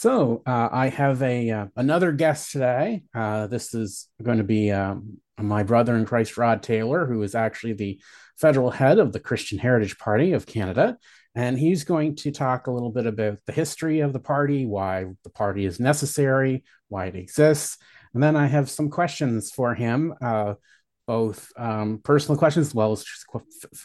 So uh, I have a uh, another guest today. Uh, this is going to be um, my brother in Christ, Rod Taylor, who is actually the federal head of the Christian Heritage Party of Canada, and he's going to talk a little bit about the history of the party, why the party is necessary, why it exists, and then I have some questions for him. Uh, both um, personal questions as well as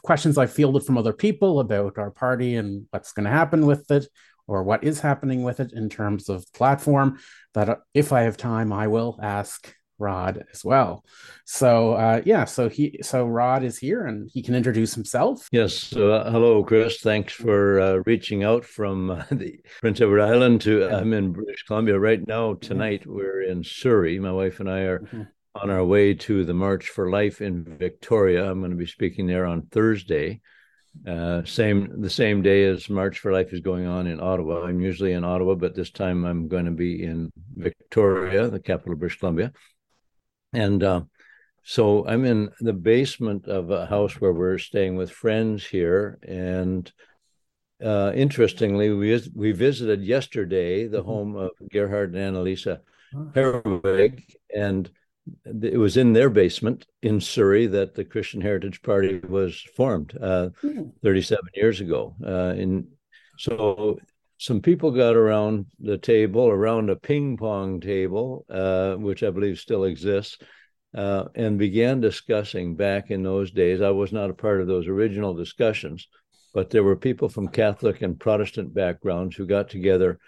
questions I fielded from other people about our party and what's going to happen with it, or what is happening with it in terms of platform that uh, if I have time, I will ask Rod as well. So uh, yeah, so he so Rod is here and he can introduce himself. Yes. Uh, hello, Chris. Thanks for uh, reaching out from uh, the Prince Edward Island to I'm in British Columbia right now. Tonight we're in Surrey. My wife and I are mm-hmm. on our way to the March for Life in Victoria. I'm going to be speaking there on Thursday. Uh, same the same day as March for Life is going on in Ottawa. I'm usually in Ottawa, but this time I'm going to be in Victoria, the capital of British Columbia, and uh, so I'm in the basement of a house where we're staying with friends here. And uh, interestingly, we we visited yesterday the mm-hmm. home of Gerhard and Annalisa. Herwig, and it was in their basement in Surrey that the Christian Heritage Party was formed uh, mm. 37 years ago. Uh, in so some people got around the table, around a ping pong table, uh, which I believe still exists, uh, and began discussing back in those days. I was not a part of those original discussions, but there were people from Catholic and Protestant backgrounds who got together.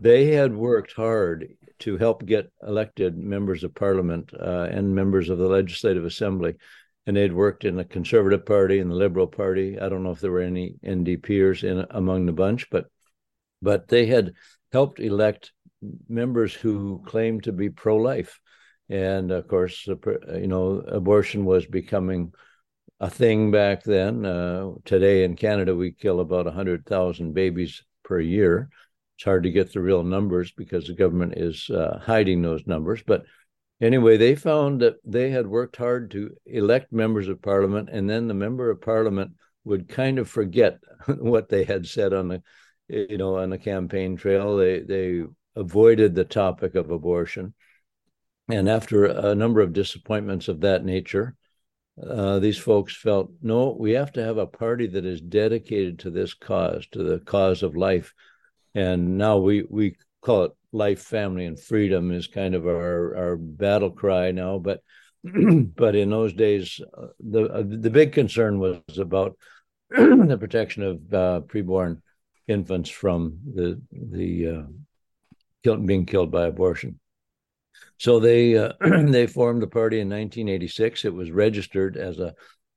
They had worked hard to help get elected members of parliament uh, and members of the legislative assembly. And they'd worked in the Conservative Party and the Liberal Party. I don't know if there were any NDPers in among the bunch, but but they had helped elect members who claimed to be pro-life. And of course, you know, abortion was becoming a thing back then. Uh, today in Canada, we kill about 100,000 babies per year. It's hard to get the real numbers because the government is uh, hiding those numbers. But anyway, they found that they had worked hard to elect members of parliament, and then the member of parliament would kind of forget what they had said on the, you know, on the campaign trail. They they avoided the topic of abortion, and after a number of disappointments of that nature, uh, these folks felt no, we have to have a party that is dedicated to this cause, to the cause of life and now we we call it life, family, and freedom is kind of our our battle cry now. But but in those days, uh, the uh, the big concern was about the protection of uh, preborn infants from the the uh, being killed by abortion. So they they formed the party in 1986. It was registered as a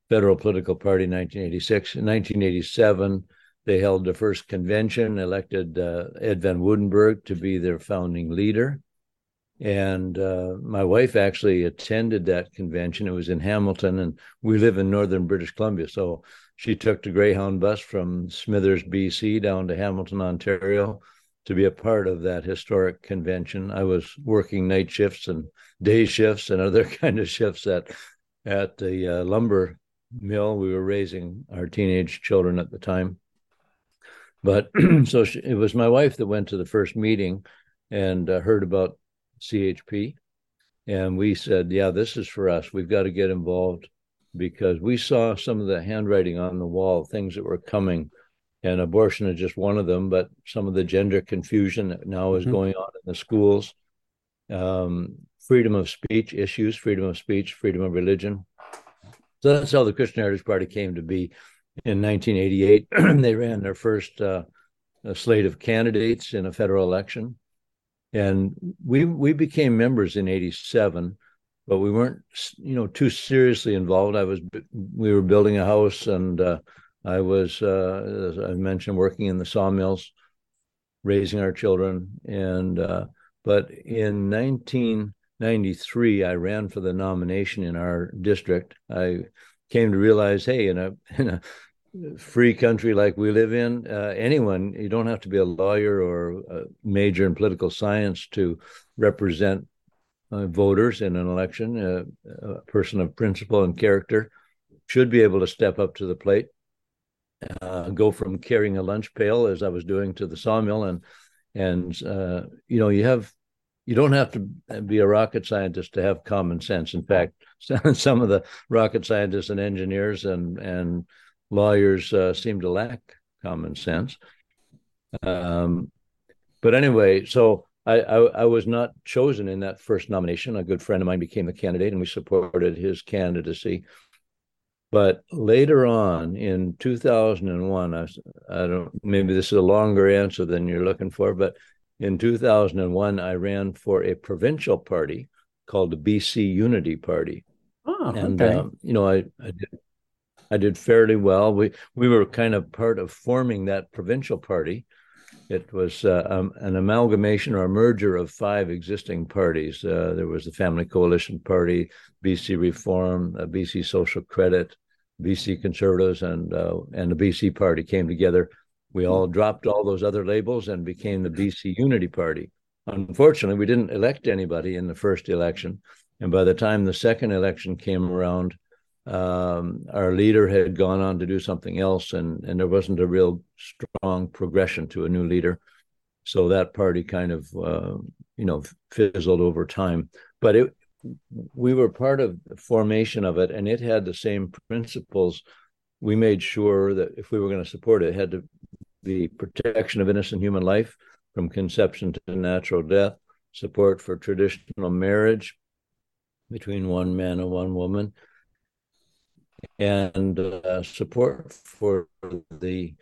federal political party in 1986. In 1987, they held the first convention, elected uh, Ed Van Woudenberg to be their founding leader. And uh, my wife actually attended that convention. It was in Hamilton, and we live in northern British Columbia. So she took the Greyhound bus from Smithers, BC, down to Hamilton, Ontario, to be a part of that historic convention. I was working night shifts and day shifts and other kind of shifts at at the uh, lumber mill. We were raising our teenage children at the time. But so she, it was my wife that went to the first meeting and uh, heard about CHP. And we said, yeah, this is for us. We've got to get involved because we saw some of the handwriting on the wall, things that were coming. And abortion is just one of them, but some of the gender confusion that now is mm-hmm. going on in the schools, um, freedom of speech issues, freedom of speech, freedom of religion. So that's how the Christian Heritage Party came to be in 1988. they ran their first uh, slate of candidates in a federal election, and we we became members in '87, but we weren't you know too seriously involved. I was we were building a house, and uh, I was uh, as I mentioned working in the sawmills, raising our children, and uh, but in 1993 I ran for the nomination in our district. I came to realize, hey, in a in a free country like we live in, uh, anyone, you don't have to be a lawyer or a major in political science to represent uh, voters in an election. Uh, a person of principle and character should be able to step up to the plate, uh, go from carrying a lunch pail, as I was doing, to the sawmill and and uh, you know you have you don't have to be a rocket scientist to have common sense. In fact, some of the rocket scientists and engineers and and lawyers uh, seem to lack common sense. Um, but anyway, so I, I, I was not chosen in that first nomination. A good friend of mine became the candidate, and we supported his candidacy. But later on in 2001, I, I don't maybe this is a longer answer than you're looking for, but in 2001, I ran for a provincial party called the BC Unity Party. Oh, and okay. um, you know, I, I did I did fairly well. We we were kind of part of forming that provincial party. It was uh, um, an amalgamation or a merger of five existing parties. Uh, there was the Family Coalition Party, BC Reform, uh, BC Social Credit, BC Conservatives, and uh, and the BC Party came together we all dropped all those other labels and became the BC Unity Party. Unfortunately, we didn't elect anybody in the first election. And by the time the second election came around, um, our leader had gone on to do something else, and, and there wasn't a real strong progression to a new leader. So that party kind of, uh, you know, fizzled over time. But it, we were part of the formation of it, and it had the same principles. We made sure that if we were going to support it, it had to the protection of innocent human life from conception to natural death, support for traditional marriage between one man and one woman, and uh, support for the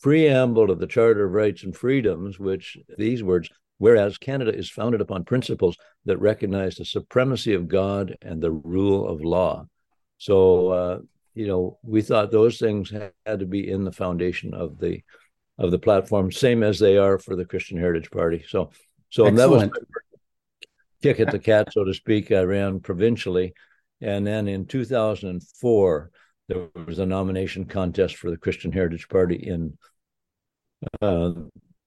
preamble of the Charter of Rights and Freedoms, which these words, whereas Canada is founded upon principles that recognize the supremacy of God and the rule of law. So, uh, you know, we thought those things had to be in the foundation of the of the platform, same as they are for the Christian Heritage Party. So, so that was kick at the cat, so to speak. I ran provincially, and then in 2004 there was a nomination contest for the Christian Heritage Party in, uh,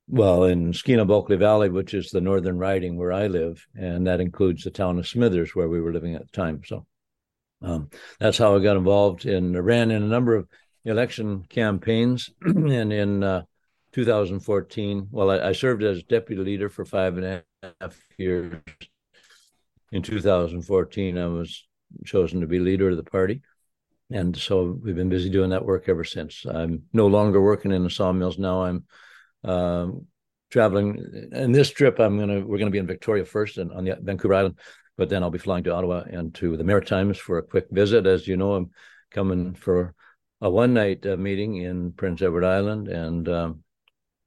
well, in Skeena Bulkley Valley, which is the northern riding where I live, and that includes the town of Smithers where we were living at the time. So, um, that's how I got involved and in ran in a number of election campaigns. And in uh, 2014 well I, I, served as deputy leader for five and a half years. In 2014 i was chosen to be leader of the party and so we've been busy doing that work ever since i'm no longer working in the sawmills now i'm um, traveling and this trip i'm gonna we're gonna be in victoria first and on the vancouver island but then I'll be flying to Ottawa and to the Maritimes for a quick visit. As you know, I'm coming for a one night uh, meeting in Prince Edward Island. And um,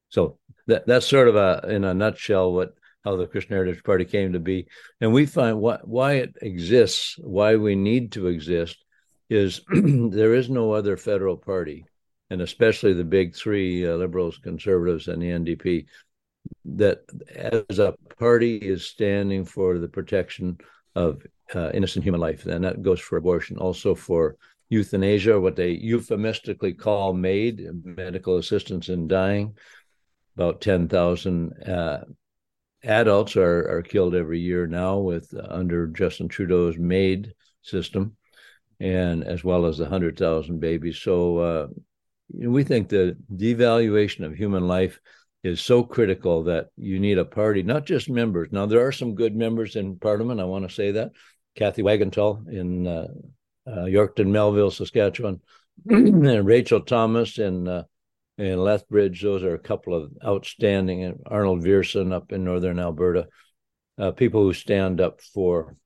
so that, that's sort of a, in a nutshell, what how the Christian Heritage Party came to be. And we find what, why it exists, why we need to exist, is there is no other federal party, and especially the big three uh, liberals, conservatives, and the NDP, that as a party is standing for the protection of uh, innocent human life, and that goes for abortion, also for euthanasia, what they euphemistically call MAID, medical assistance in dying. About 10,000 uh, adults are, are killed every year now with uh, under Justin Trudeau's MAID system, and as well as the 100,000 babies. So uh, we think the devaluation of human life is so critical that you need a party, not just members. Now, there are some good members in Parliament. I want to say that. Cathay Wagantall in uh, uh, Yorkton, Melville, Saskatchewan, and Rachel Thomas in in Lethbridge. Those are a couple of outstanding. And Arnold Viersen up in northern Alberta, uh, people who stand up for,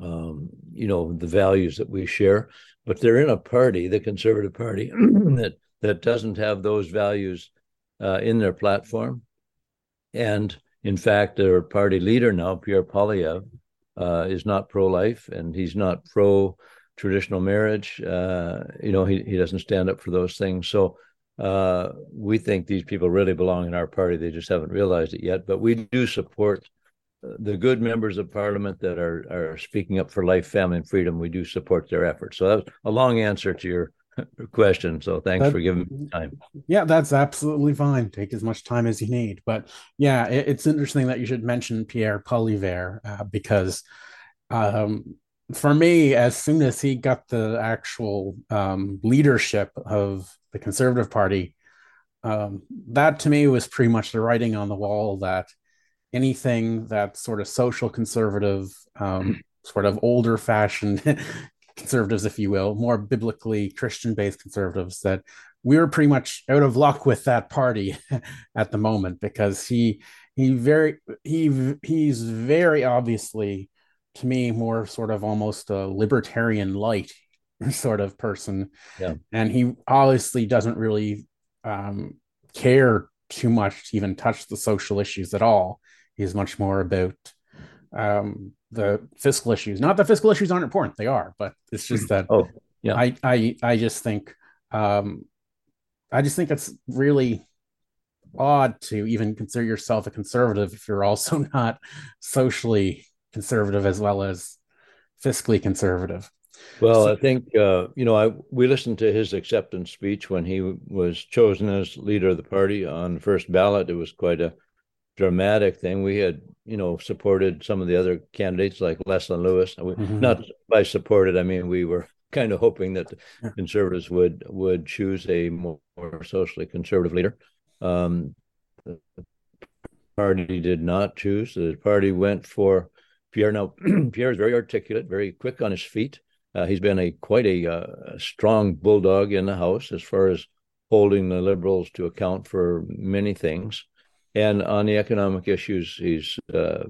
um, you know, the values that we share. But they're in a party, the Conservative Party, that that doesn't have those values uh, in their platform. And in fact, their party leader now, Pierre Poilievre, uh, is not pro life and he's not pro traditional marriage. Uh, you know, he, he doesn't stand up for those things. So uh, we think these people really belong in our party. They just haven't realized it yet. But we do support the good members of parliament that are, are speaking up for life, family, and freedom. We do support their efforts. So that was a long answer to your question. So thanks that, for giving me time. Yeah, that's absolutely fine. Take as much time as you need. But yeah, it, it's interesting that you should mention Pierre Poilievre uh, because um, for me, as soon as he got the actual um, leadership of the Conservative Party, um, that to me was pretty much the writing on the wall that anything that sort of social conservative, um, sort of older fashioned conservatives, if you will, more biblically Christian based conservatives, that we were pretty much out of luck with that party at the moment because he he very he he's very obviously to me more sort of almost a libertarian light sort of person yeah. and he obviously doesn't really um, care too much to even touch the social issues at all he's much more about um, the fiscal issues not that fiscal issues aren't important they are but it's just that oh yeah i i i just think um, i just think it's really odd to even consider yourself a conservative if you're also not socially conservative as well as fiscally conservative. Well, I think uh, you know I we listened to his acceptance speech when he was chosen as leader of the party on the first ballot. It was quite a dramatic thing. We had you know supported some of the other candidates like Leslyn Lewis. Mm-hmm. Not by supported, I mean we were kind of hoping that the conservatives would would choose a more, more socially conservative leader. Um, the party did not choose. The party went for Pierre. Now, Pierre is very articulate, very quick on his feet. Uh, he's been a quite a, uh, strong bulldog in the House as far as holding the Liberals to account for many things. And on the economic issues, he's uh,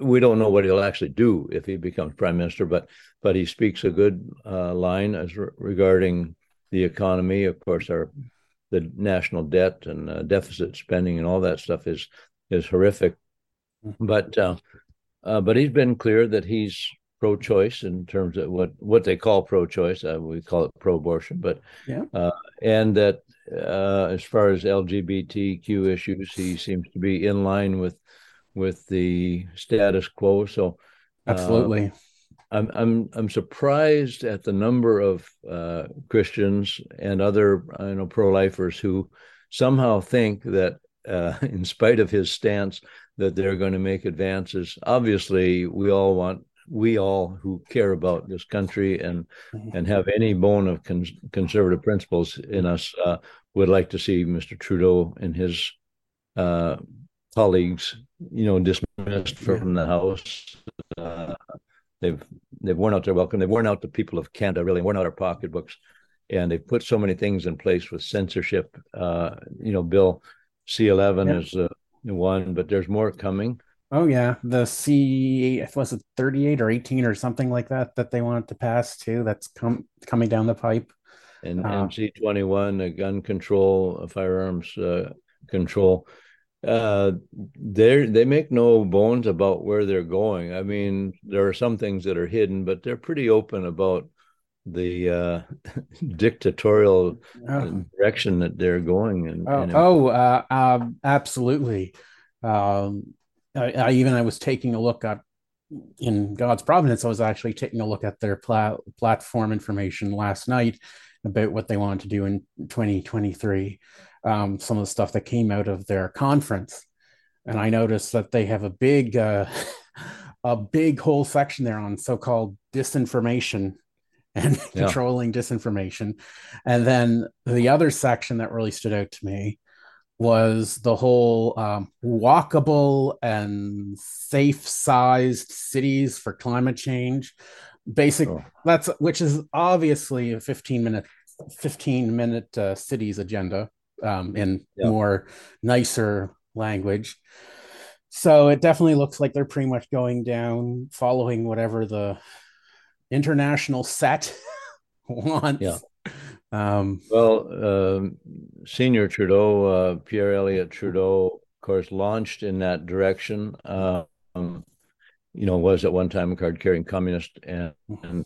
we don't know what he'll actually do if he becomes prime minister, but but he speaks a good uh, line as re- regarding the economy. Of course, our the national debt and uh, deficit spending and all that stuff is is horrific. Mm-hmm. But uh, uh, but he's been clear that he's pro-choice in terms of what what they call pro-choice. Uh, we call it pro-abortion, but yeah, uh, and that uh, as far as LGBTQ issues, he seems to be in line with with the status quo. So absolutely I'm I'm I'm surprised at the number of uh, Christians and other you know pro-lifers who somehow think that, uh, in spite of his stance, that they're going to make advances. Obviously, we all want we all who care about this country and mm-hmm. and have any bone of con- conservative principles in us uh, would like to see Mr. Trudeau and his uh, colleagues, you know, dismissed from the House. Uh, they've they've worn out their welcome. They've worn out the people of Canada, really worn out our pocketbooks, and they've put so many things in place with censorship. Uh, you know, Bill C eleven yep. is uh, one, but there's more coming. Oh yeah, the C was it 38 or 18 or something like that that they wanted to pass too. That's come coming down the pipe. And, uh, and C21, a gun control, a firearms uh, control uh, they they make no bones about where they're going. I mean, there are some things that are hidden, but they're pretty open about the uh, dictatorial oh. direction that they're going in. Oh, oh uh, um, absolutely. Um, I, I, even I was taking a look at in God's providence. I was actually taking a look at their pla- platform information last night about what they wanted to do in 2023 um, some of the stuff that came out of their conference, and I noticed that they have a big, uh, a big whole section there on so-called disinformation and yeah. controlling disinformation, and then the other section that really stood out to me was the whole um, walkable and safe-sized cities for climate change. Basic oh. that's which is obviously a 15 minute 15 minute uh, cities agenda um, in yep. more nicer language. So it definitely looks like they're pretty much going down, following whatever the international set wants. Yeah. Um, well, um, Senior Trudeau, uh, Pierre Elliott Trudeau, of course, launched in that direction. Um, you know, was at one time a card-carrying communist, and, and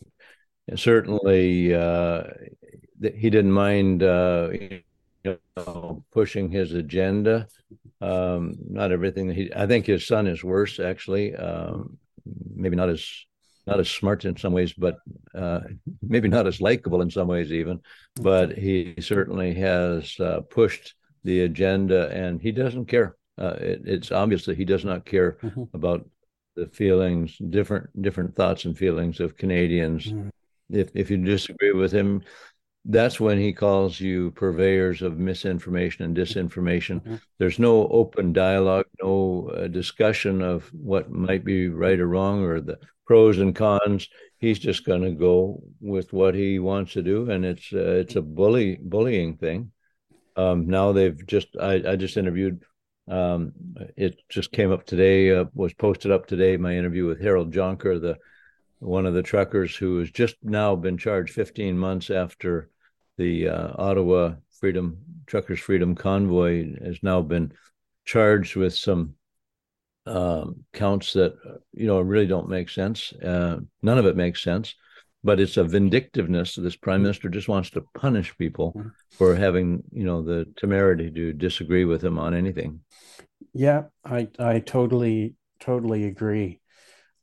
certainly uh, he didn't mind uh, you know, pushing his agenda. Um, not everything he, I think his son is worse actually. Um, maybe not as not as smart in some ways, but uh, maybe not as likable in some ways even. But he certainly has uh, pushed the agenda, and he doesn't care. Uh, it, it's obvious that he does not care mm-hmm. about the feelings, different different thoughts and feelings of Canadians. Mm-hmm. If if you disagree with him, that's when he calls you purveyors of misinformation and disinformation. Mm-hmm. There's no open dialogue, no uh, discussion of what might be right or wrong or the pros and cons. He's just going to go with what he wants to do, and it's uh, it's a bully bullying thing. Um, now they've just I, I just interviewed. Um, it just came up today. Uh, was posted up today. My interview with Harold Jonker, the one of the truckers who has just now been charged 15 months after the uh, Ottawa Freedom Truckers Freedom Convoy has now been charged with some um, counts that you know really don't make sense. Uh, none of it makes sense, but it's a vindictiveness. This prime minister just wants to punish people mm-hmm. for having you know the temerity to disagree with him on anything. Yeah, I I totally totally agree.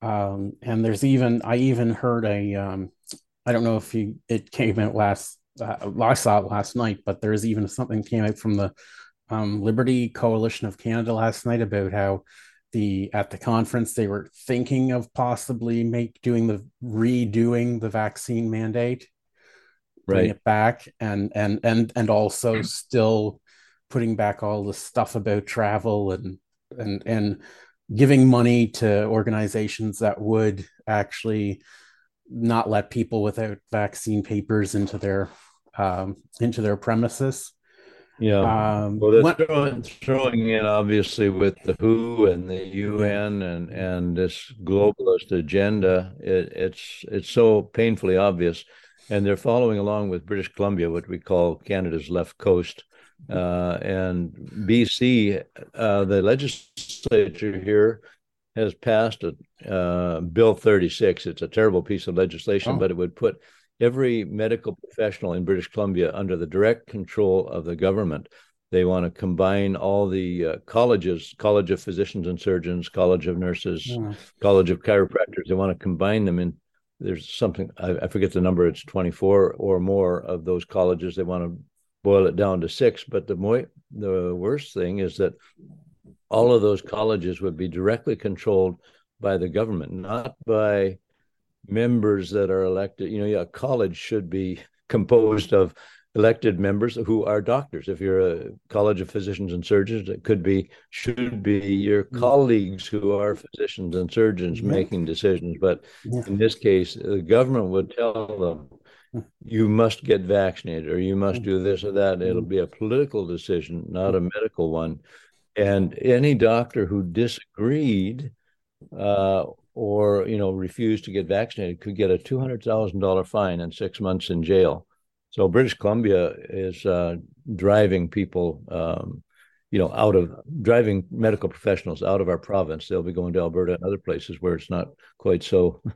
Um, and there's even I even heard a um, I don't know if you it came out last uh, I saw it last night, but there's even something came out from the um, Liberty Coalition of Canada last night about how the at the conference they were thinking of possibly make doing the redoing the vaccine mandate, bring it back, and and and and also still putting back all the stuff about travel and and and giving money to organizations that would actually not let people without vaccine papers into their um, into their premises. Yeah. Um, well, that's what, throwing, throwing in obviously with the WHO and the UN and and this globalist agenda. It, it's it's so painfully obvious, and they're following along with British Columbia, what we call Canada's left coast, uh, and BC. Uh, the legislature here has passed a uh, Bill 36. It's a terrible piece of legislation, oh. but it would put every medical professional in British Columbia under the direct control of the government. They want to combine all the uh, colleges, College of Physicians and Surgeons, College of Nurses, yeah. College of Chiropractors. They want to combine them in. There's something I, I forget the number. It's 24 or more of those colleges. They want to boil it down to six. But the more the worst thing is that all of those colleges would be directly controlled by the government, not by members that are elected. You know, yeah, college should be composed of elected members who are doctors. If you're a college of physicians and surgeons, it could be should be your mm. colleagues who are physicians and surgeons yeah. making decisions. But yeah. in this case, the government would tell them mm. you must get vaccinated or you must mm. do this or that. It'll be a political decision, not a medical one. And any doctor who disagreed uh, or you know refused to get vaccinated could get a two hundred thousand dollar fine and six months in jail. So British Columbia is uh, driving people, um, you know, out of driving medical professionals out of our province. They'll be going to Alberta and other places where it's not quite so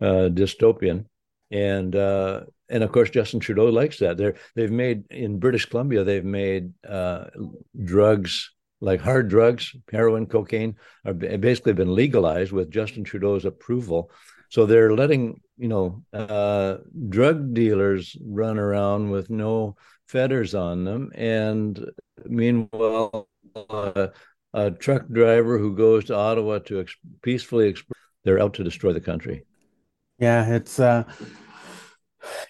uh, dystopian. And uh, and of course Justin Trudeau likes that. They're they've made in British Columbia they've made uh, drugs like hard drugs, heroin, cocaine, are basically been legalized with Justin Trudeau's approval. So they're letting you know uh, drug dealers run around with no fetters on them, and meanwhile, uh, a truck driver who goes to Ottawa to ex- peacefully express, they're out to destroy the country. Yeah, it's uh,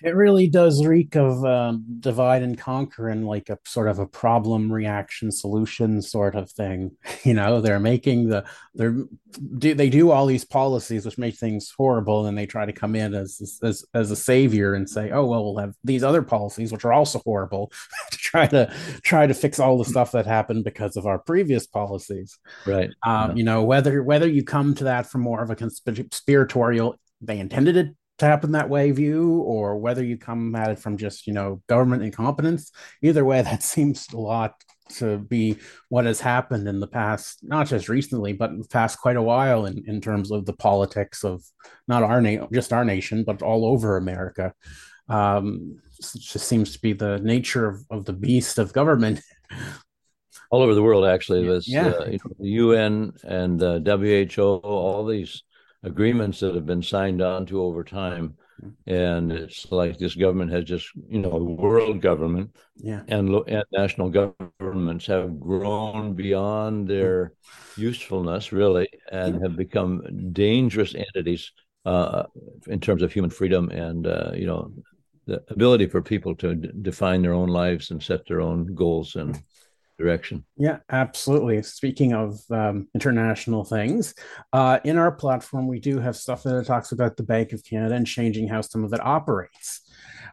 it really does reek of um, divide and conquer and like a sort of a problem reaction solution sort of thing. You know they're making the they're do they do all these policies which make things horrible and they try to come in as as as a savior and say oh well we'll have these other policies which are also horrible to try to try to fix all the stuff that happened because of our previous policies. Right. Um, yeah. you know whether whether you come to that from more of a conspiratorial they intended it happen that way view or whether you come at it from just you know government incompetence. Either way that seems a lot to be what has happened in the past not just recently but past quite a while in, in terms of the politics of not our nation just our nation but all over america. Um it just seems to be the nature of, of the beast of government. All over the world actually. Was yeah. Uh, you know, the un and uh, who all these agreements that have been signed on to over time. And it's like this government has just, you know, world government yeah. and, and national governments have grown beyond their usefulness, really, and have become dangerous entities uh, in terms of human freedom and, uh, you know, the ability for people to d- define their own lives and set their own goals and direction. Yeah, absolutely. Speaking of um, international things, uh, in our platform, we do have stuff that talks about the Bank of Canada and changing how some of it operates.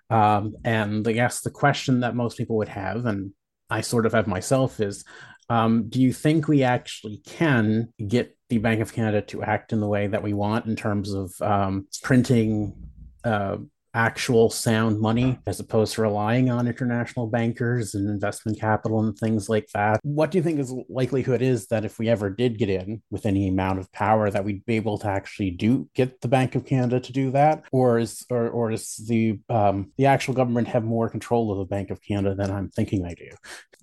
Um, and I guess the question that most people would have, and I sort of have myself, is um, do you think we actually can get the Bank of Canada to act in the way that we want in terms of um, printing uh, actual sound money as opposed to relying on international bankers and investment capital and things like that. What do you think is likelihood is that if we ever did get in with any amount of power that we'd be able to actually do get the Bank of Canada to do that, or is or or does the um, the actual government have more control of the Bank of Canada than I'm thinking they do?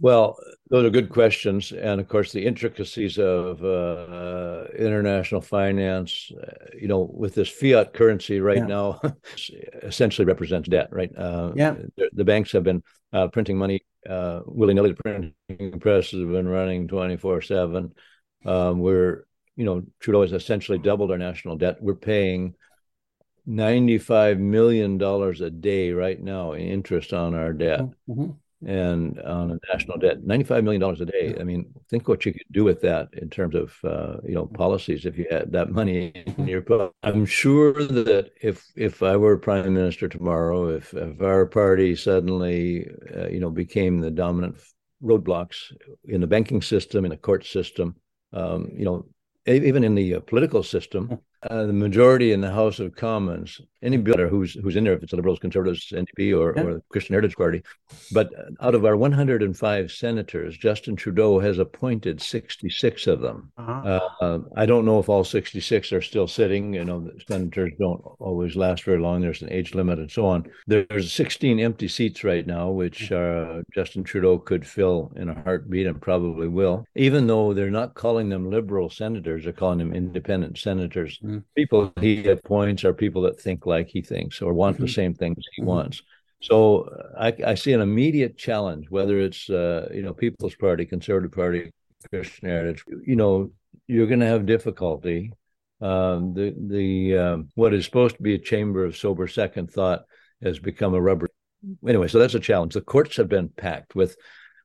Well, those are good questions, and of course, the intricacies of uh, international finance. Uh, you know, with this fiat currency right yeah. now, essentially represents debt, right? Uh, yeah. The, the, banks have been uh, printing money uh, willy nilly. The printing presses have been running twenty four seven. Um, we're, you know, Trudeau has essentially doubled our national debt. We're paying ninety five million dollars a day right now in interest on our debt. Mm-hmm and on a national debt, $95 million a day. I mean, think what you could do with that in terms of, uh, you know, policies if you had that money in your pocket. I'm sure that if if I were prime minister tomorrow, if, if our party suddenly, uh, you know, became the dominant roadblocks in the banking system, in the court system, um, you know, even in the uh, political system, uh, the majority in the House of Commons, any builder who's who's in there, if it's Liberals, Conservatives, NDP, or, yeah. or the Christian Heritage Party, but out of our 105 senators, Justin Trudeau has appointed 66 of them. Uh-huh. Uh, I don't know if all 66 are still sitting. You know, senators don't always last very long. There's an age limit and so on. There's 16 empty seats right now, which uh, Justin Trudeau could fill in a heartbeat and probably will, even though they're not calling them Liberal senators, they're calling them independent senators. Mm-hmm mm-hmm. people he appoints are people that think like he thinks or want mm-hmm. the same things he mm-hmm. wants. So I, I, see an immediate challenge, whether it's uh, you know People's Party, Conservative Party, Christian Heritage. You know, you're going to have difficulty. Um, the the um, what is supposed to be a chamber of sober second thought has become a rubber. Anyway, so that's a challenge. The courts have been packed with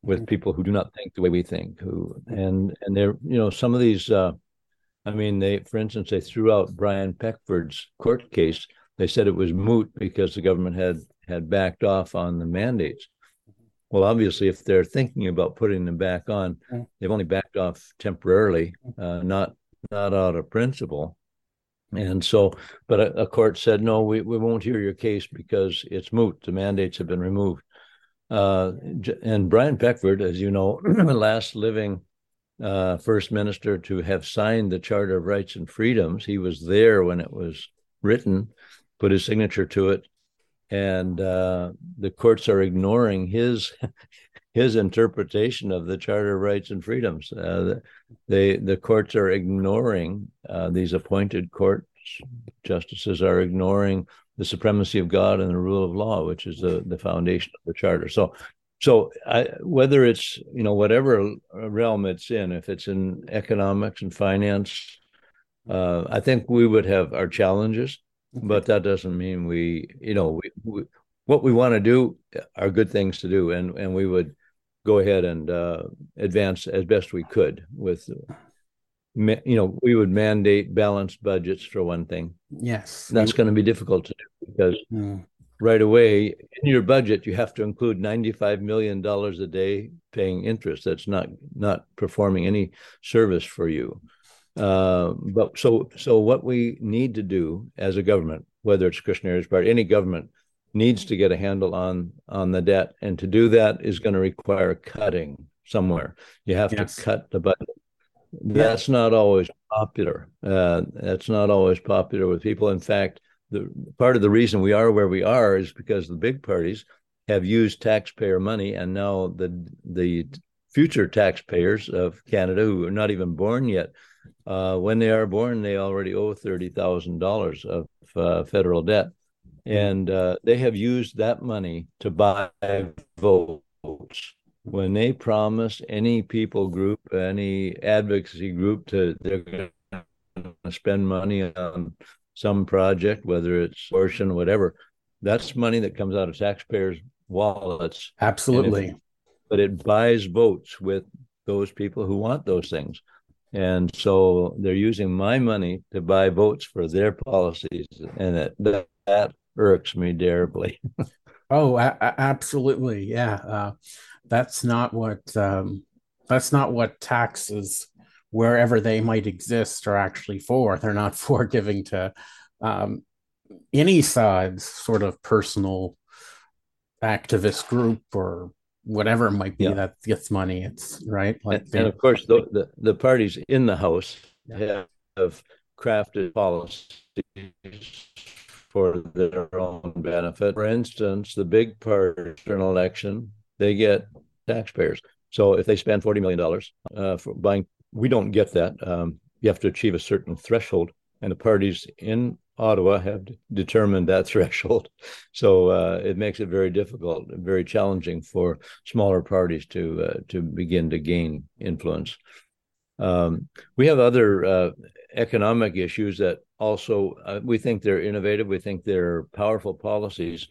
with mm-hmm. people who do not think the way we think, who and and they're you know some of these. Uh, I mean, they, for instance, they threw out Brian Peckford's court case. They said it was moot because the government had had backed off on the mandates. Well, obviously, if they're thinking about putting them back on, they've only backed off temporarily, uh, not not out of principle. And so, but a, a, court said, no, we, we won't hear your case because it's moot. The mandates have been removed. Uh, and Brian Peckford, as you know, last living uh, first minister to have signed the Charter of Rights and Freedoms. He was there when it was written, put his signature to it, and uh, the courts are ignoring his his interpretation of the Charter of Rights and Freedoms. Uh, they the courts are ignoring uh, these appointed court justices are ignoring the supremacy of God and the rule of law, which is the, the foundation of the charter. So so I, whether it's you know whatever realm it's in if it's in economics and finance uh, i think we would have our challenges but that doesn't mean we you know we, we, what we want to do are good things to do and and we would go ahead and uh, advance as best we could with you know we would mandate balanced budgets for one thing. Yes. That's going to be difficult to do because mm right away in your budget you have to include 95 million dollars a day paying interest. That's not not performing any service for you. Uh, but so so what we need to do as a government whether it's christian heritage party any government needs to get a handle on on the debt and to do that is going to require cutting somewhere. You have yes. to cut the budget. That's not always popular. Uh, that's not always popular with people. In fact the part of the reason we are where we are is because the big parties have used taxpayer money, and now the the future taxpayers of Canada who are not even born yet, uh, when they are born, they already owe thirty thousand dollars of uh, federal debt, and uh, they have used that money to buy votes. When they promise any people group, any advocacy group to they're going to spend money on some project, whether it's abortion, whatever, That's money that comes out of taxpayers' wallets. Absolutely. It, but it buys votes with those people who want those things. And so they're using my money to buy votes for their policies. And it, that, that irks me terribly. oh, a- absolutely. Yeah. Uh, that's not what, um, that's not what taxes, wherever they might exist, are actually for. They're not for giving to um, any side's sort of personal activist group or whatever it might be yeah. that gets money. It's right. Like and, and of course, the, the, the parties in the House yeah. have crafted policies for their own benefit. For instance, the big party in election, they get taxpayers. So if they spend forty million dollars uh, for buying, we don't get that. Um, you have to achieve a certain threshold, and the parties in Ottawa have determined that threshold. So uh, it makes it very difficult, very challenging for smaller parties to uh, to begin to gain influence. Um, we have other uh, economic issues that also uh, we think they're innovative. We think they're powerful policies,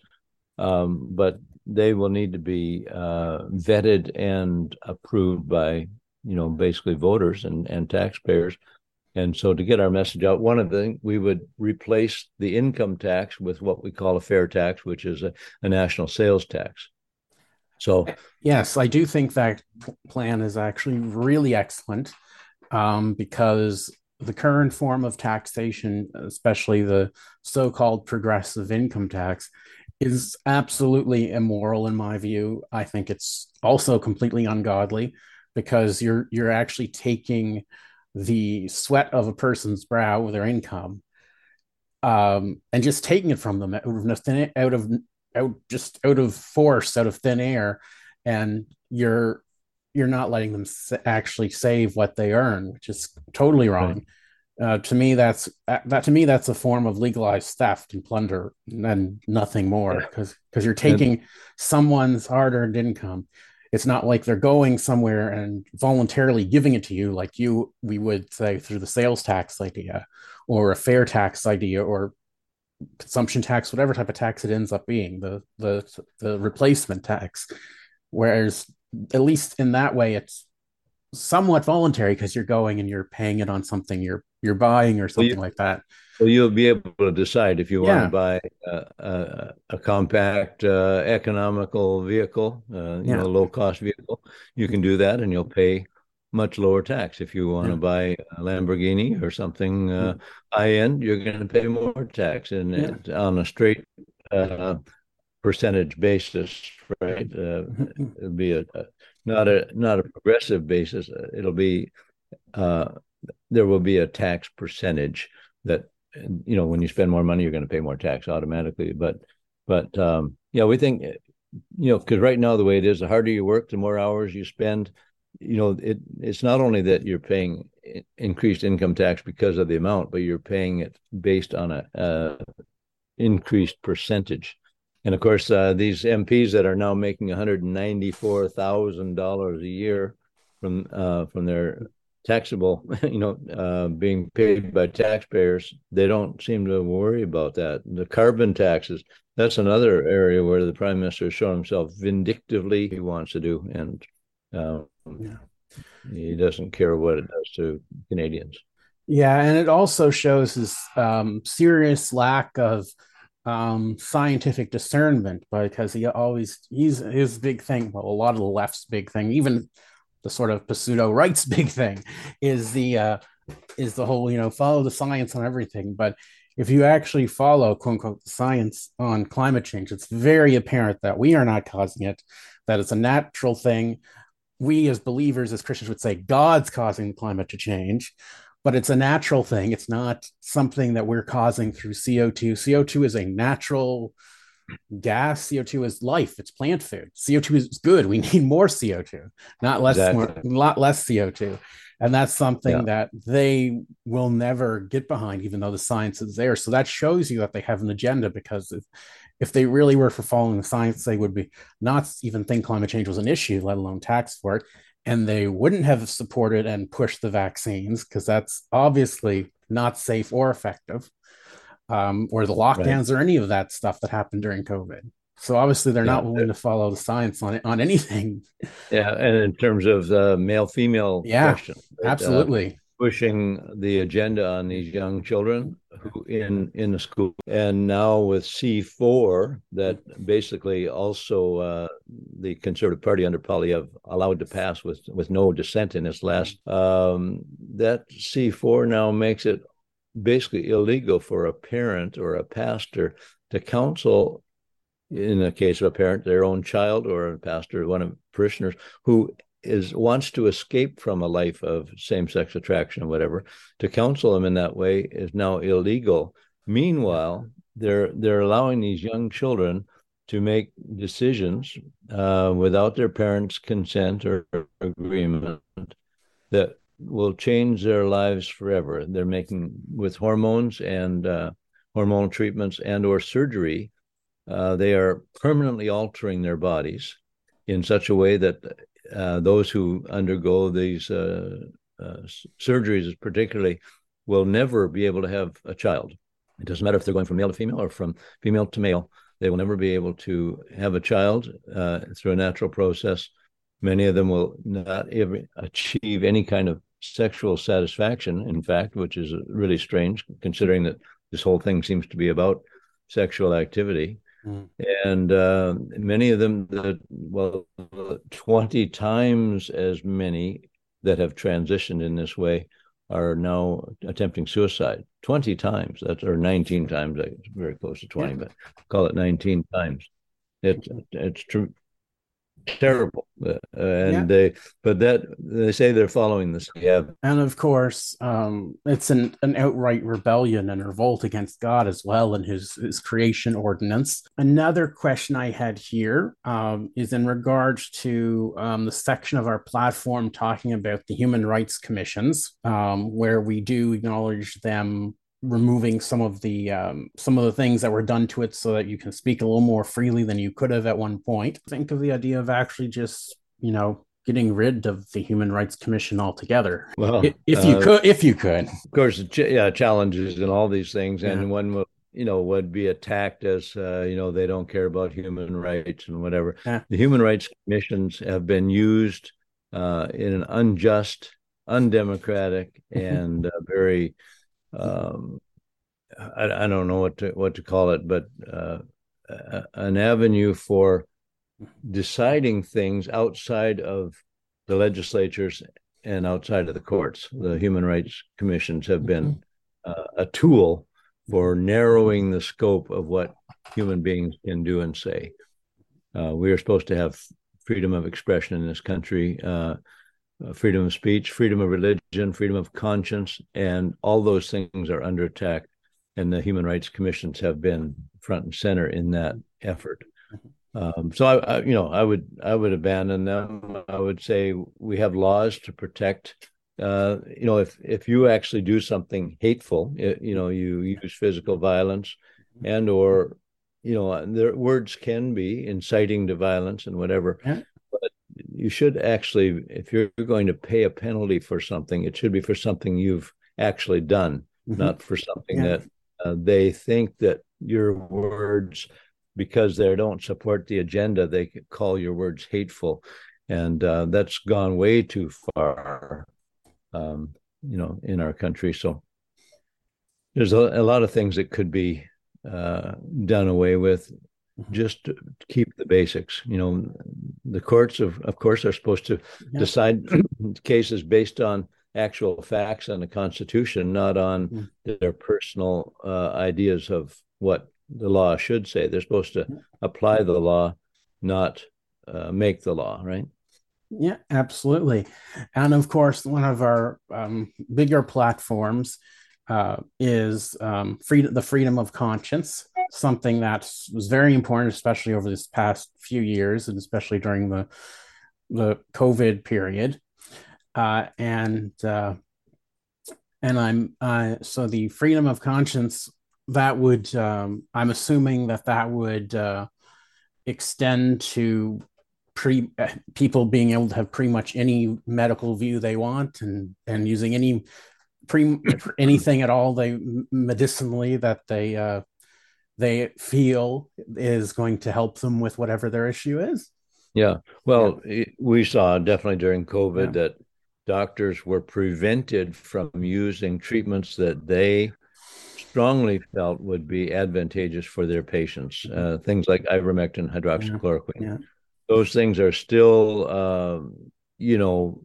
um, but they will need to be uh, vetted and approved by you know basically voters and and taxpayers and so to get our message out, one of the we would replace the income tax with what we call a fair tax, which is a, a national sales tax. So yes, I do think that plan is actually really excellent um, because the current form of taxation, especially the so-called progressive income tax, is absolutely immoral in my view. I think it's also completely ungodly because you're you're actually taking the sweat of a person's brow with their income um, and just taking it from them out of thin, out of out just out of force out of thin air and you're you're not letting them actually save what they earn which is totally wrong right. uh, to me that's that to me that's a form of legalized theft and plunder and nothing more because because you're taking someone's hard-earned income it's not like they're going somewhere and voluntarily giving it to you like you we would say through the sales tax idea or a fair tax idea or consumption tax whatever type of tax it ends up being the the the replacement tax. Whereas at least in that way it's somewhat voluntary because you're going and you're paying it on something you're you're buying or something well, you, like that so you'll be able to decide if you yeah. want to buy a, a, a compact, uh, economical vehicle, uh, you yeah. know, low cost vehicle. You can do that, and you'll pay much lower tax. If you want yeah. to buy a Lamborghini or something uh, high end, you're going to pay more tax, and on a straight uh, percentage basis, right? Uh, mm-hmm. it'll be a, a, not a not a progressive basis. It'll be uh, there will be a tax percentage that you know when you spend more money you're going to pay more tax automatically but but um yeah we think you know because right now the way it is the harder you work the more hours you spend you know it it's not only that you're paying increased income tax because of the amount but you're paying it based on a, a increased percentage. And of course uh, these mps that are now making $194000 a year from uh, from their taxable, you know, uh, being paid by taxpayers, they don't seem to worry about that. The carbon taxes, that's another area where the prime minister has shown himself vindictively he wants to do, and um, yeah. he doesn't care what it does to Canadians. Yeah, and it also shows his um, serious lack of um, scientific discernment because he always he's his big thing. Well, a lot of the left's big thing, even the sort of pseudo rights big thing is the uh, is the whole you know follow the science on everything. But if you actually follow quote unquote science on climate change it's very apparent that we are not causing it that it's a natural thing. We as believers as christians would say god's causing the climate to change but it's a natural thing. It's not something that we're causing through co2 co2 is a natural gas co2 is life it's plant food. Co2 is good we need more co2 not less exactly. more, lot less co2 and that's something yeah. that they will never get behind even though the science is there. So that shows you that they have an agenda because if, if they really were for following the science they would be not even think climate change was an issue let alone tax for it. And they wouldn't have supported and pushed the vaccines because that's obviously not safe or effective um, or the lockdowns right. or any of that stuff that happened during COVID. So obviously they're yeah, not willing to follow the science on it on anything. Yeah, and in terms of the male female yeah, question, absolutely. Uh, pushing the agenda on these young children who in in the school and now with c4 that basically also uh, the conservative party under Poilievre allowed to pass with with no dissent in its last um, that c4 now makes it basically illegal for a parent or a pastor to counsel in the case of a parent their own child or a pastor one of parishioners who is wants to escape from a life of same-sex attraction or whatever to counsel them in that way is now illegal. Meanwhile they're they're allowing these young children to make decisions uh, without their parents consent or agreement that will change their lives forever they're making with hormones and uh, hormonal treatments and or surgery uh, they are permanently altering their bodies in such a way that uh, those who undergo these uh, uh, surgeries, particularly, will never be able to have a child. It doesn't matter if they're going from male to female or from female to male. They will never be able to have a child uh, through a natural process. Many of them will not ever achieve any kind of sexual satisfaction, in fact, which is really strange considering that this whole thing seems to be about sexual activity. Mm. And uh, many of them, that well, 20 times as many that have transitioned in this way are now attempting suicide 20 times that's or 19 times very close to 20 yeah. but call it 19 times it, it's true terrible. Uh, and yeah. they but that they say they're following this yeah. And of course um it's an, an outright rebellion and revolt against god as well and his his creation ordinance. Another question i had here um, is in regards to um, the section of our platform talking about the human rights commissions um, where we do acknowledge them removing some of the um, some of the things that were done to it so that you can speak a little more freely than you could have at one point. Think of the idea of actually just you know getting rid of the human rights commission altogether. Well if, you uh, could if you could. of course yeah challenges and all these things and one will you know would be attacked as uh, you know they don't care about human rights and whatever. Yeah. the human rights commissions have been used uh, in an unjust undemocratic and uh, very um, I, I, don't know what to what to call it, but uh, an avenue for deciding things outside of the legislatures and outside of the courts. The human rights commissions have been uh, a tool for narrowing the scope of what human beings can do and say. Uh, we are supposed to have freedom of expression in this country. Uh, uh, freedom of speech, freedom of religion, freedom of conscience, and all those things are under attack. And the human rights commissions have been front and center in that effort. Um, so I, I, you know, I would I would abandon them. I would say we have laws to protect. Uh, you know, if if you actually do something hateful, it, you know, you use physical violence, and or you know, their words can be inciting to violence and whatever. Yeah you should actually, if you're going to pay a penalty for something, it should be for something you've actually done, mm-hmm. not for something yeah. that uh, they think that your words, because they don't support the agenda, they call your words hateful, and uh, that's gone way too far, um, you know, in our country. So there's a, a lot of things that could be uh, done away with Mm-hmm. just to keep the basics. You know, the courts of of course are supposed to yeah. decide cases based on actual facts and the Constitution, not on mm their personal uh, ideas of what the law should say. They're supposed to apply the law, not uh, make the law, right? Yeah, absolutely. And of course, one of our um, bigger platforms uh, is um, free, the freedom of conscience, something that was very important, especially over this past few years, and especially during the the COVID period. Uh, and uh, and I'm uh, so the freedom of conscience that would um, I'm assuming that that would uh, extend to pre people being able to have pretty much any medical view they want and and using any pre anything at all they medicinally that they uh, they feel is going to help them with whatever their issue is. Yeah. Well, yeah. we saw definitely during COVID yeah. that doctors were prevented from using treatments that they strongly felt would be advantageous for their patients. Mm-hmm. Uh, things like ivermectin, hydroxychloroquine. Yeah. Those things are still, uh, you know,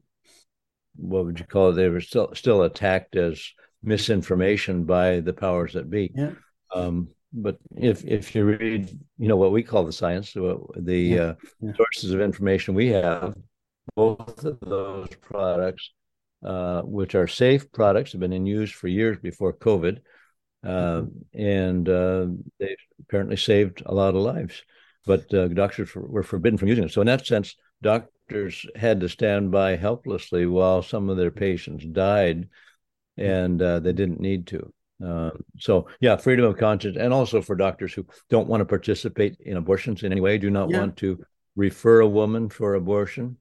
what would you call it? They were still still attacked as misinformation by the powers that be. Yeah. Um, but if if you read, you know, what we call the science, the. Uh, yeah. sources of information we have, both of those products, uh, which are safe products, have been in use for years before COVID, uh, and uh, they apparently saved a lot of lives. But uh, doctors were forbidden from using it. So in that sense, doctors had to stand by helplessly while some of their patients died, and uh, they didn't need to. Uh, so yeah, freedom of conscience, and also for doctors who don't want to participate in abortions in any way, do not yeah. want to refer a woman for abortion.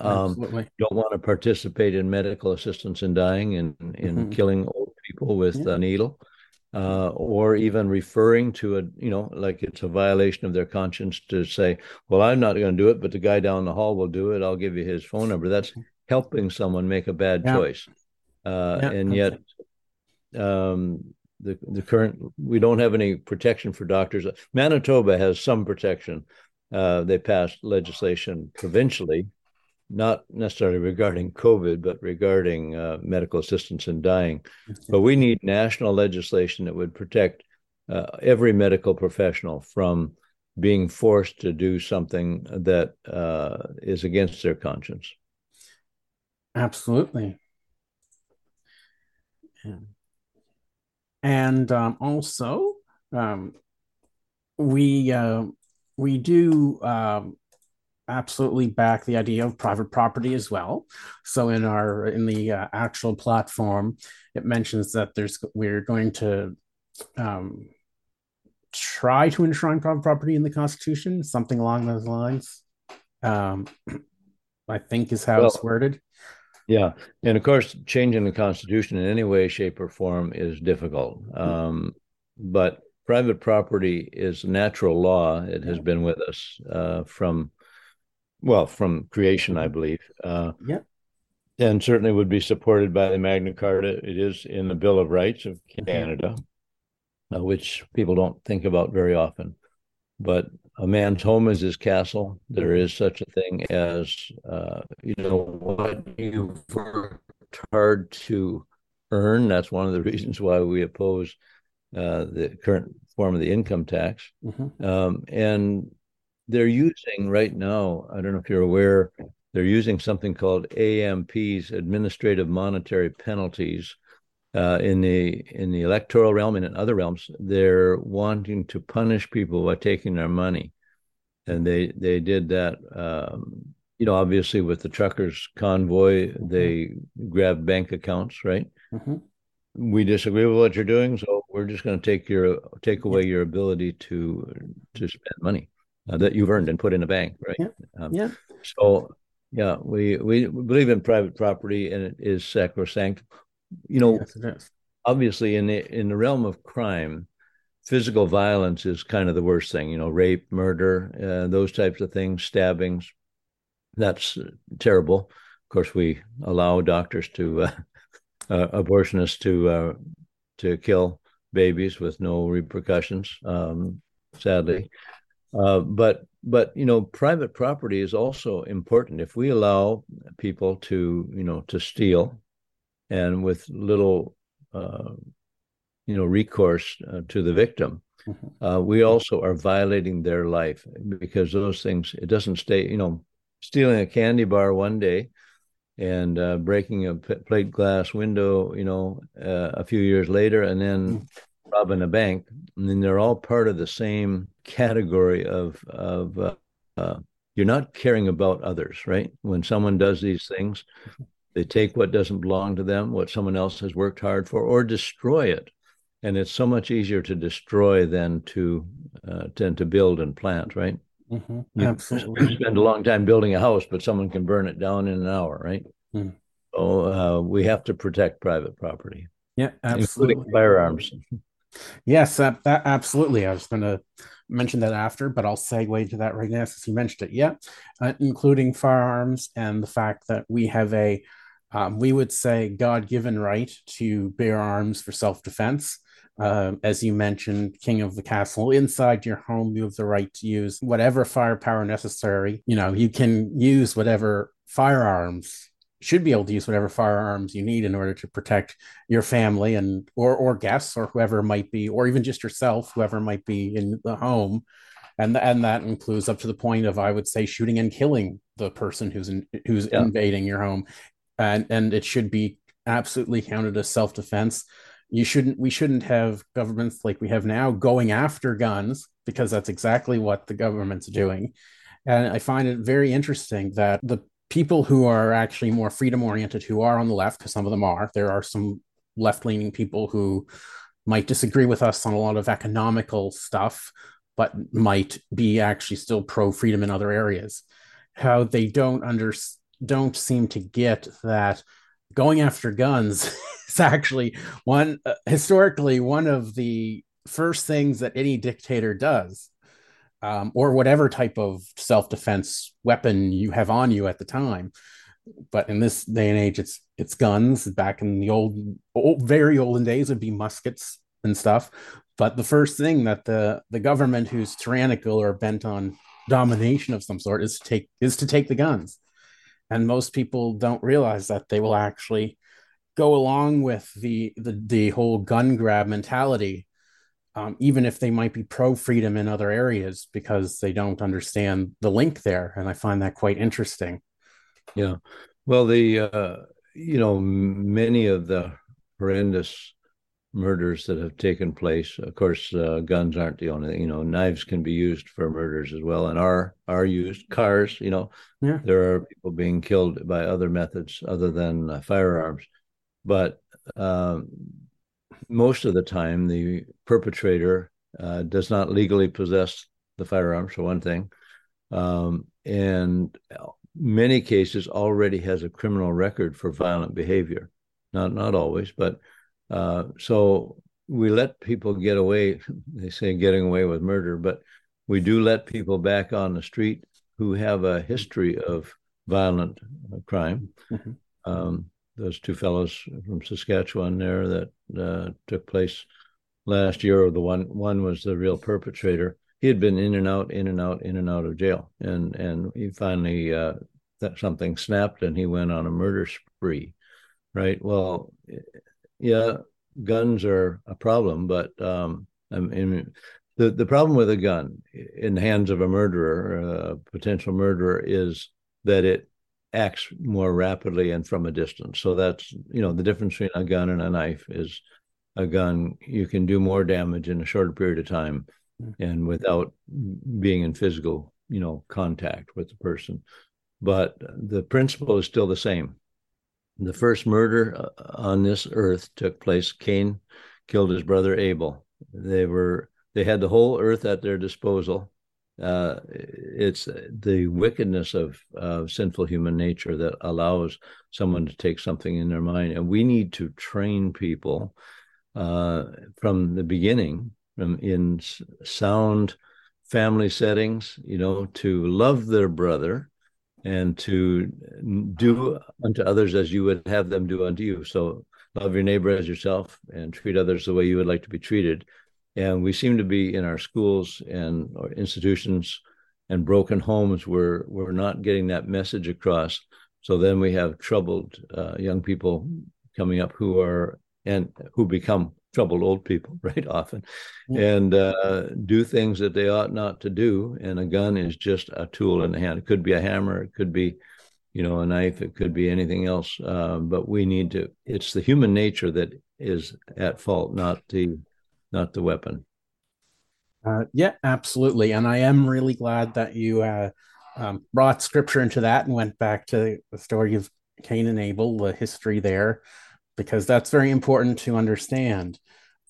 Um, don't want to participate in medical assistance in dying and in mm-hmm. killing old people with yeah. a needle, uh, or even referring to a, you know, like it's a violation of their conscience to say, well, I'm not going to do it, but the guy down the hall will do it. I'll give you his phone number. That's helping someone make a bad yeah. choice. Uh, and yet, um, the the current we don't have any protection for doctors. Manitoba has some protection. Uh, they passed legislation provincially not necessarily regarding COVID, but regarding uh, medical assistance in dying. But we need national legislation that would protect uh, every medical professional from being forced to do something that uh, is against their conscience. Absolutely. And um, also, um, we uh, we do um, absolutely back the idea of private property as well. So in our in the uh, actual platform, it mentions that there's we're going to um, try to enshrine private property in the Constitution, something along those lines. Um, I think is how well, it's worded. Yeah, and of course, changing the Constitution in any way, shape, or form is difficult. Um, but private property is natural law. It has been with us uh, from well, from creation, I believe. Uh, yeah. And certainly would be supported by the Magna Carta. It is in the Bill of Rights of Canada, uh, which people don't think about very often. But a man's home is his castle. There is such a thing as, uh, you know, what you've worked hard to earn. That's one of the reasons why we oppose uh, the current form of the income tax. Mm-hmm. Um, and they're using right now, I don't know if you're aware, they're using something called AMPs, administrative monetary penalties. Uh, in the in the electoral realm and in other realms, they're wanting to punish people by taking their money, and they they did that. Um, you know, obviously with the truckers convoy, mm-hmm. they grabbed bank accounts, right? Mm-hmm. We disagree with what you're doing, so we're just going to take your take away your ability to to spend money uh, that you've earned and put in a bank, right? Yeah. Um, yeah. So, yeah, we, we believe in private property and it is sacrosanct. You know, yes, obviously in the in the realm of crime, physical violence is kind of the worst thing. You know, rape, murder, uh, those types of things, stabbings. That's terrible. Of course, we allow doctors to uh, uh, abortionists to uh, to kill babies with no repercussions. Um, sadly, uh, but but you know, private property is also important. If we allow people to you know to steal, and with little uh, you know recourse uh, to the victim, mm-hmm. uh, we also are violating their life because those things it doesn't stay. You know, stealing a candy bar one day and uh, breaking a p- plate glass window, you know, uh, a few years later, and then mm robbing a bank, and then they're all part of the same category of of uh, uh, you're not caring about others, right? When someone does these things, they take what doesn't belong to them, what someone else has worked hard for, or destroy it. And it's so much easier to destroy than to uh, than to build and plant, right? Mm-hmm. Absolutely. You spend a long time building a house, but someone can burn it down in an hour, right? Mm. So uh, we have to protect private property. Yeah, absolutely. Including firearms. Yes, that, that absolutely. I was going to mention that after, but I'll segue to that right now since you mentioned it. Yeah, uh, including firearms and the fact that we have a, um, we would say, God given right to bear arms for self defense. Uh, as you mentioned, king of the castle, inside your home, you have the right to use whatever firepower necessary. You know, you can use whatever firearms should be able to use whatever firearms you need in order to protect your family and or or guests or whoever might be or even just yourself whoever might be in the home and and that includes up to the point of i would say shooting and killing the person who's in, who's yeah. invading your home and and it should be absolutely counted as self-defense. You shouldn't we shouldn't have governments like we have now going after guns because that's exactly what the government's doing. And i find it very interesting that the people who are actually more freedom oriented who are on the left because some of them are there are some left leaning people who might disagree with us on a lot of economical stuff but might be actually still pro freedom in other areas. How they don't under don't seem to get that going after guns is actually one uh, historically one of the first things that any dictator does um, or whatever type of self-defense weapon you have on you at the time. But in this day and age it's it's guns. Back in the old, old very olden days would be muskets and stuff. But the first thing that the the government who's tyrannical or bent on domination of some sort is to take is to take the guns and most people don't realize that they will actually go along with the the, the whole gun grab mentality um, even if they might be pro freedom in other areas because they don't understand the link there. And I find that quite interesting. Yeah. Well, the, uh, you know, many of the horrendous murders that have taken place, of course, uh, guns aren't the only thing, you know, knives can be used for murders as well and are, are used. Cars, you know, yeah. there are people being killed by other methods other than uh, firearms. But, um, most of the time, the perpetrator uh, does not legally possess the firearm, for one thing, um, and many cases already has a criminal record for violent behavior. Not not always, but uh, so we let people get away. They say getting away with murder, but we do let people back on the street who have a history of violent crime. Mm-hmm. Um, those two fellows from Saskatchewan there that uh, took place last year. Or the one one was the real perpetrator. He had been in and out, in and out, in and out of jail, and and he finally uh, that something snapped, and he went on a murder spree. Right. Well, yeah, guns are a problem, but um, I mean, the the problem with a gun in the hands of a murderer, a potential murderer, is that it acts more rapidly and from a distance. So that's you know the difference between a gun and a knife is a gun you can do more damage in a shorter period of time mm. and without being in physical you know contact with the person. But the principle is still the same. The first murder uh, on this earth took place. Cain killed his brother Abel. They were they had the whole earth at their disposal uh, it's the wickedness of uh, sinful human nature that allows someone to take something in their mind, and we need to train people uh, from the beginning, from in sound family settings, you know, to love their brother and to do unto others as you would have them do unto you. So love your neighbor as yourself and treat others the way you would like to be treated and we seem to be in our schools and our institutions and broken homes we're we're not getting that message across so then we have troubled uh, young people coming up who are and who become troubled old people right often and uh, do things that they ought not to do and a gun is just a tool in the hand it could be a hammer it could be you know a knife it could be anything else uh, but we need to it's the human nature that is at fault not the not the weapon. Uh, yeah, absolutely. And I am really glad that you uh, um, brought scripture into that and went back to the story of Cain and Abel, the history there, because that's very important to understand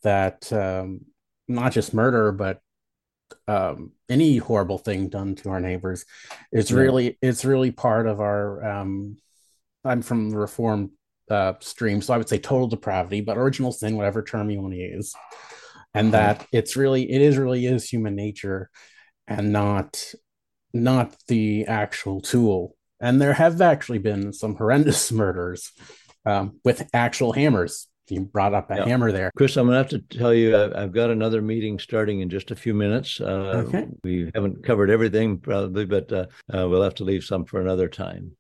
that um, not just murder, but um, any horrible thing done to our neighbors is yeah. really it's really part of our. Um, I'm from the Reformed uh, stream. So I would say total depravity, but original sin, whatever term you want to use, and that it's really it is really is human nature, and not not the actual tool. And there have actually been some horrendous murders um, with actual hammers you brought up a yeah. hammer there. Chris, I'm going to have to tell you, I've got another meeting starting in just a few minutes. Uh, okay. We haven't covered everything probably, but uh, uh, we'll have to leave some for another time.